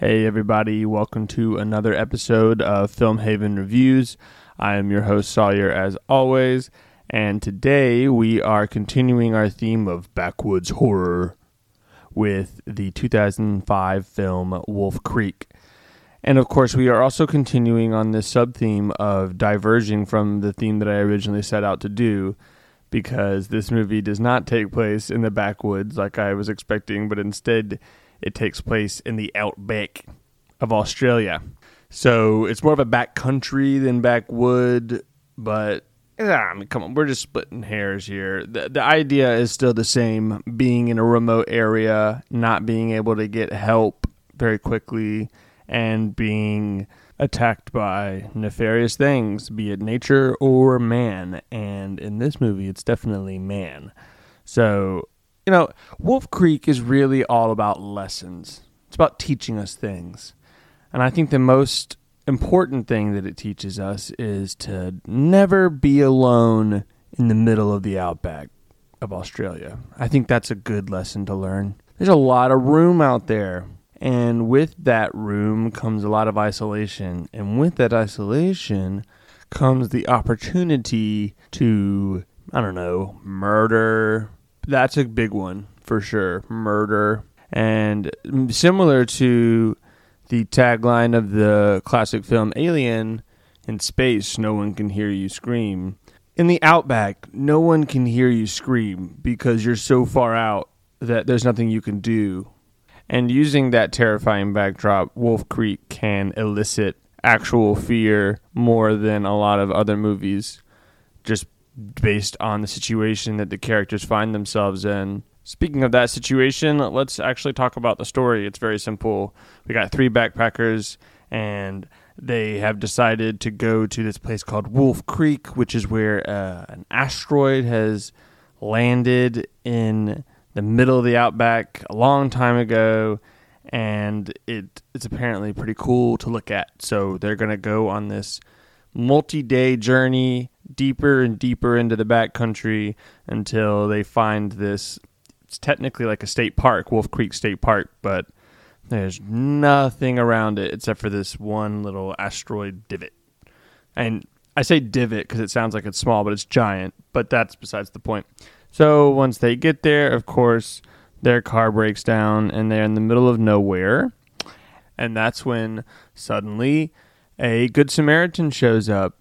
Hey, everybody, welcome to another episode of Film Haven Reviews. I am your host, Sawyer, as always, and today we are continuing our theme of backwoods horror with the 2005 film Wolf Creek. And of course, we are also continuing on this sub theme of diverging from the theme that I originally set out to do because this movie does not take place in the backwoods like I was expecting, but instead it takes place in the outback of Australia. So it's more of a back country than backwood, but I mean, come on, we're just splitting hairs here. The, the idea is still the same being in a remote area, not being able to get help very quickly, and being attacked by nefarious things, be it nature or man. And in this movie, it's definitely man. So you know, Wolf Creek is really all about lessons. It's about teaching us things. And I think the most important thing that it teaches us is to never be alone in the middle of the outback of Australia. I think that's a good lesson to learn. There's a lot of room out there. And with that room comes a lot of isolation. And with that isolation comes the opportunity to, I don't know, murder, that's a big one for sure. Murder. And similar to the tagline of the classic film Alien, in space, no one can hear you scream. In the outback, no one can hear you scream because you're so far out that there's nothing you can do. And using that terrifying backdrop, Wolf Creek can elicit actual fear more than a lot of other movies just based on the situation that the characters find themselves in. Speaking of that situation, let's actually talk about the story. It's very simple. We got three backpackers, and they have decided to go to this place called Wolf Creek, which is where uh, an asteroid has landed in the middle of the outback a long time ago, and it it's apparently pretty cool to look at. So they're gonna go on this multi-day journey deeper and deeper into the backcountry until they find this. It's technically like a state park, Wolf Creek State Park, but there's nothing around it except for this one little asteroid divot. And I say divot because it sounds like it's small, but it's giant. But that's besides the point. So once they get there, of course, their car breaks down and they're in the middle of nowhere. And that's when suddenly a Good Samaritan shows up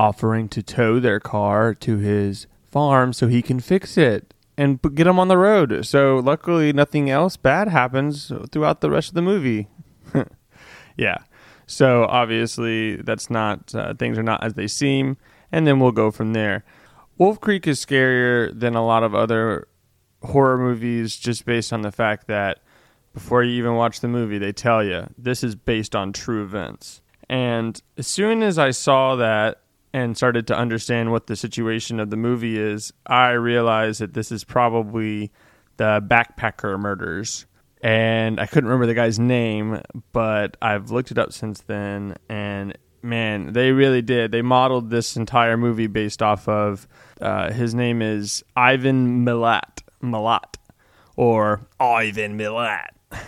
offering to tow their car to his farm so he can fix it and get them on the road. So luckily, nothing else bad happens throughout the rest of the movie. yeah. So obviously, that's not uh, things are not as they seem, and then we'll go from there. Wolf Creek is scarier than a lot of other horror movies, just based on the fact that before you even watch the movie, they tell you this is based on true events. And as soon as I saw that and started to understand what the situation of the movie is, I realized that this is probably the backpacker murders. And I couldn't remember the guy's name, but I've looked it up since then. And man, they really did. They modeled this entire movie based off of uh, his name is Ivan Milat, Milat, or Ivan Milat.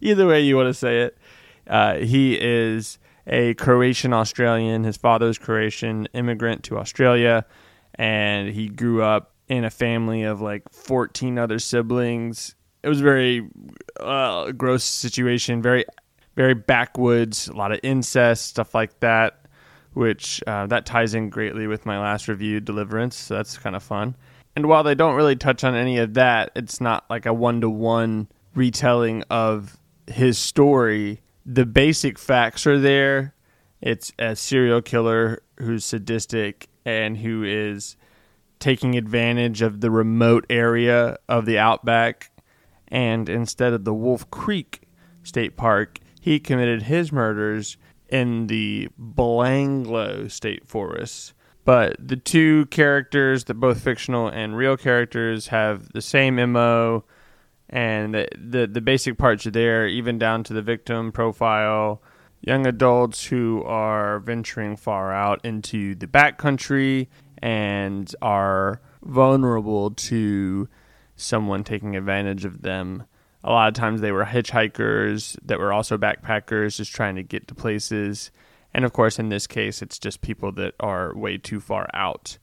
Either way you want to say it, uh, he is a Croatian Australian. His father's Croatian immigrant to Australia, and he grew up in a family of like 14 other siblings. It was a very uh, gross situation, very, very backwoods, a lot of incest, stuff like that, which uh, that ties in greatly with my last review, Deliverance. So that's kind of fun. And while they don't really touch on any of that, it's not like a one to one retelling of his story the basic facts are there. It's a serial killer who's sadistic and who is taking advantage of the remote area of the outback. And instead of the Wolf Creek State Park, he committed his murders in the Belanglo State Forest. But the two characters, the both fictional and real characters, have the same MO and the, the, basic parts are there, even down to the victim profile. Young adults who are venturing far out into the backcountry and are vulnerable to someone taking advantage of them A lot of times they were hitchhikers that were also backpackers just trying to get to places. And of course, in this case, it's just people that are way too far out.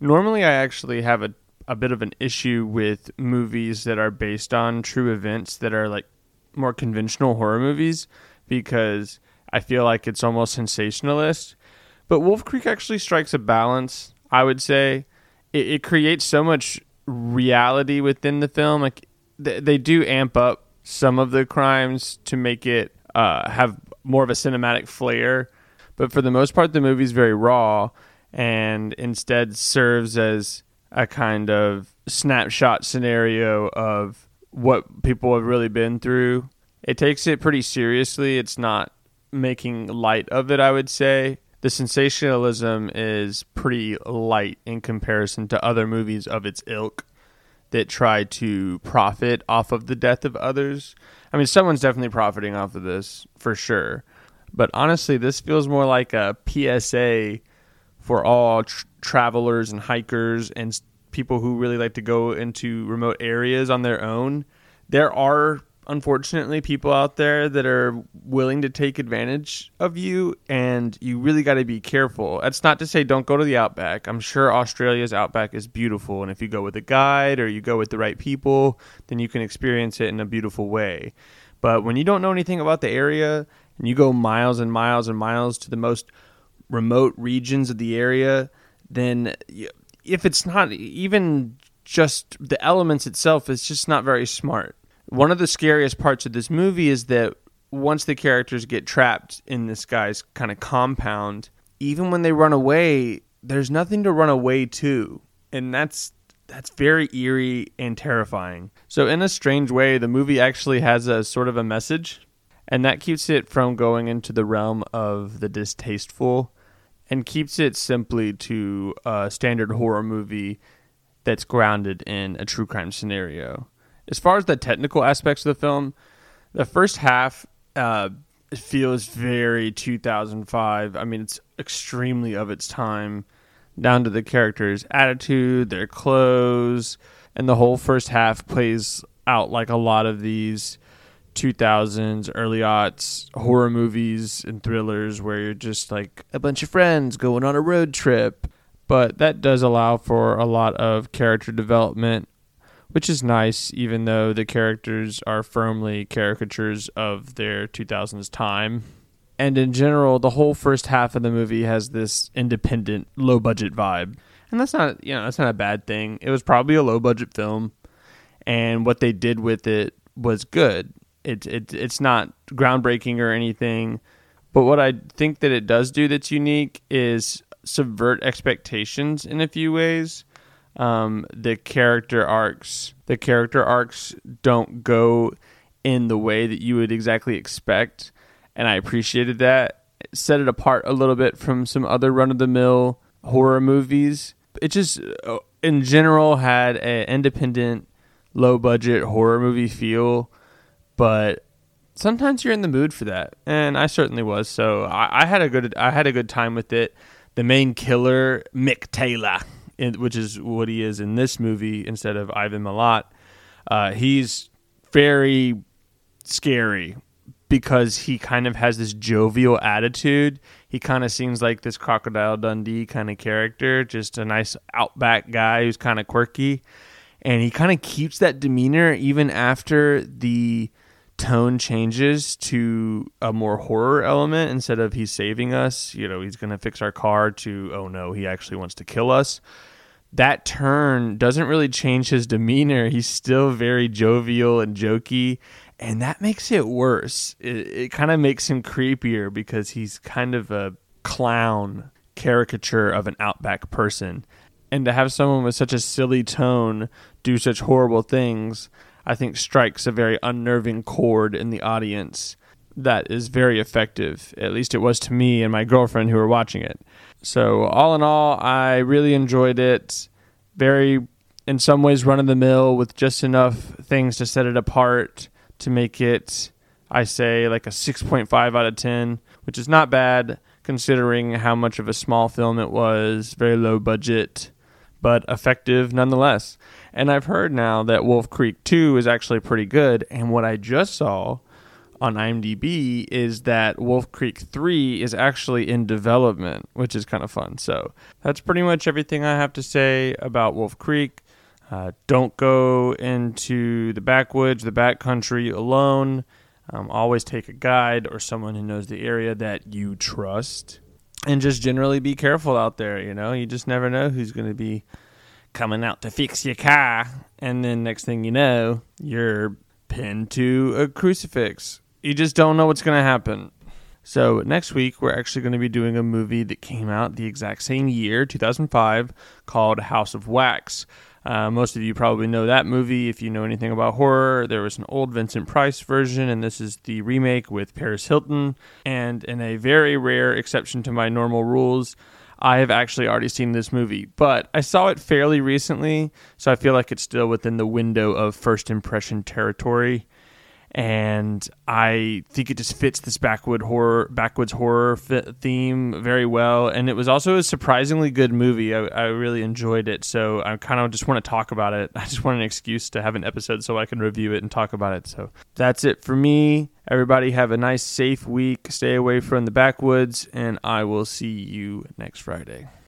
Normally, I actually have a, a bit of an issue with movies that are based on true events that are like more conventional horror movies because I feel like it's almost sensationalist. But Wolf Creek actually strikes a balance, I would say. It, it creates so much reality within the film. Like th- they do amp up some of the crimes to make it uh, have more of a cinematic flair. But for the most part, the movie's very raw and instead serves as a kind of snapshot scenario of what people have really been through. It takes it pretty seriously. It's not making light of it, I would say. The sensationalism is pretty light in comparison to other movies of its ilk that try to profit off of the death of others. I mean, someone's definitely profiting off of this for sure. But honestly, this feels more like a PSA for all tr- travelers and hikers and people who really like to go into remote areas on their own. There are unfortunately people out there that are willing to take advantage of you and you really got to be careful that's not to say don't go to the outback i'm sure australia's outback is beautiful and if you go with a guide or you go with the right people then you can experience it in a beautiful way but when you don't know anything about the area and you go miles and miles and miles to the most remote regions of the area then if it's not even just the elements itself it's just not very smart one of the scariest parts of this movie is that once the characters get trapped in this guy's kind of compound, even when they run away, there's nothing to run away to. And that's that's very eerie and terrifying. So in a strange way, the movie actually has a sort of a message, and that keeps it from going into the realm of the distasteful and keeps it simply to a standard horror movie that's grounded in a true crime scenario as far as the technical aspects of the film, the first half uh, feels very 2005. I mean, it's extremely of its time, down to the characters' attitude, their clothes, and the whole first half plays out like a lot of these 2000s, early aughts horror movies and thrillers where you're just like a bunch of friends going on a road trip. But that does allow for a lot of character development which is nice, even though the characters are firmly caricatures of their 2000s time. And in general, the whole first half of the movie has this independent, low budget vibe. And that's not, you know, that's not a bad thing. It was probably a low budget film, and what they did with it was good. It, it it's not groundbreaking or anything, but what I think that it does do that's unique is subvert expectations in a few ways. Um, the character arcs the character arcs don't go in the way that you would exactly expect. And i appreciated that. It set it apart a little bit from some other run-of-the-mill horror movies. It just uh, in general had an independent low budget horror movie feel but sometimes you're in the mood for that and i certainly was so I, I had a good i had a good time with it the main killer mick taylor in, which is what he is in this movie instead of Ivan Milat. Uh, he's very scary because he kind of has this jovial attitude. He kind of seems like this Crocodile Dundee kind of character, just a nice outback guy who's kind of quirky. And he kind of keeps that demeanor even after the tone changes to a more horror element instead of he's saving us, you know, he's going to fix our car to, oh no, he actually wants to kill us that turn doesn't really change his demeanor. He's still very jovial and jokey, and that makes it worse. It, it kind of makes him creepier because he's kind of a clown caricature of an outback person. And to have someone with such a silly tone do such horrible things, I think strikes a very unnerving chord in the audience that is very effective. At least it was to me and my girlfriend who were watching it. So, all in all, I really enjoyed it. Very, in some ways, run of the mill with just enough things to set it apart to make it, I say, like a 6.5 out of 10, which is not bad considering how much of a small film it was, very low budget. But effective nonetheless. And I've heard now that Wolf Creek 2 is actually pretty good. And what I just saw on IMDb is that Wolf Creek 3 is actually in development, which is kind of fun. So that's pretty much everything I have to say about Wolf Creek. Uh, don't go into the backwoods, the backcountry alone. Um, always take a guide or someone who knows the area that you trust. And just generally be careful out there. You know, you just never know who's going to be coming out to fix your car. And then next thing you know, you're pinned to a crucifix you just don't know what's going to happen. So, next week, we're actually going to be doing a movie that came out the exact same year, 2005, called House of Wax. Uh, most of you probably know that movie if you know anything about horror. There was an old Vincent Price version, and this is the remake with Paris Hilton. And in a very rare exception to my normal rules, I have actually already seen this movie, but I saw it fairly recently, so I feel like it's still within the window of first impression territory and I think it just fits this backwood horror, backwoods horror theme very well. And it was also a surprisingly good movie. I, I really enjoyed it, so I kind of just want to talk about it. I just want an excuse to have an episode so I can review it and talk about it. So that's it for me. Everybody have a nice, safe week. Stay away from the backwoods, and I will see you next Friday.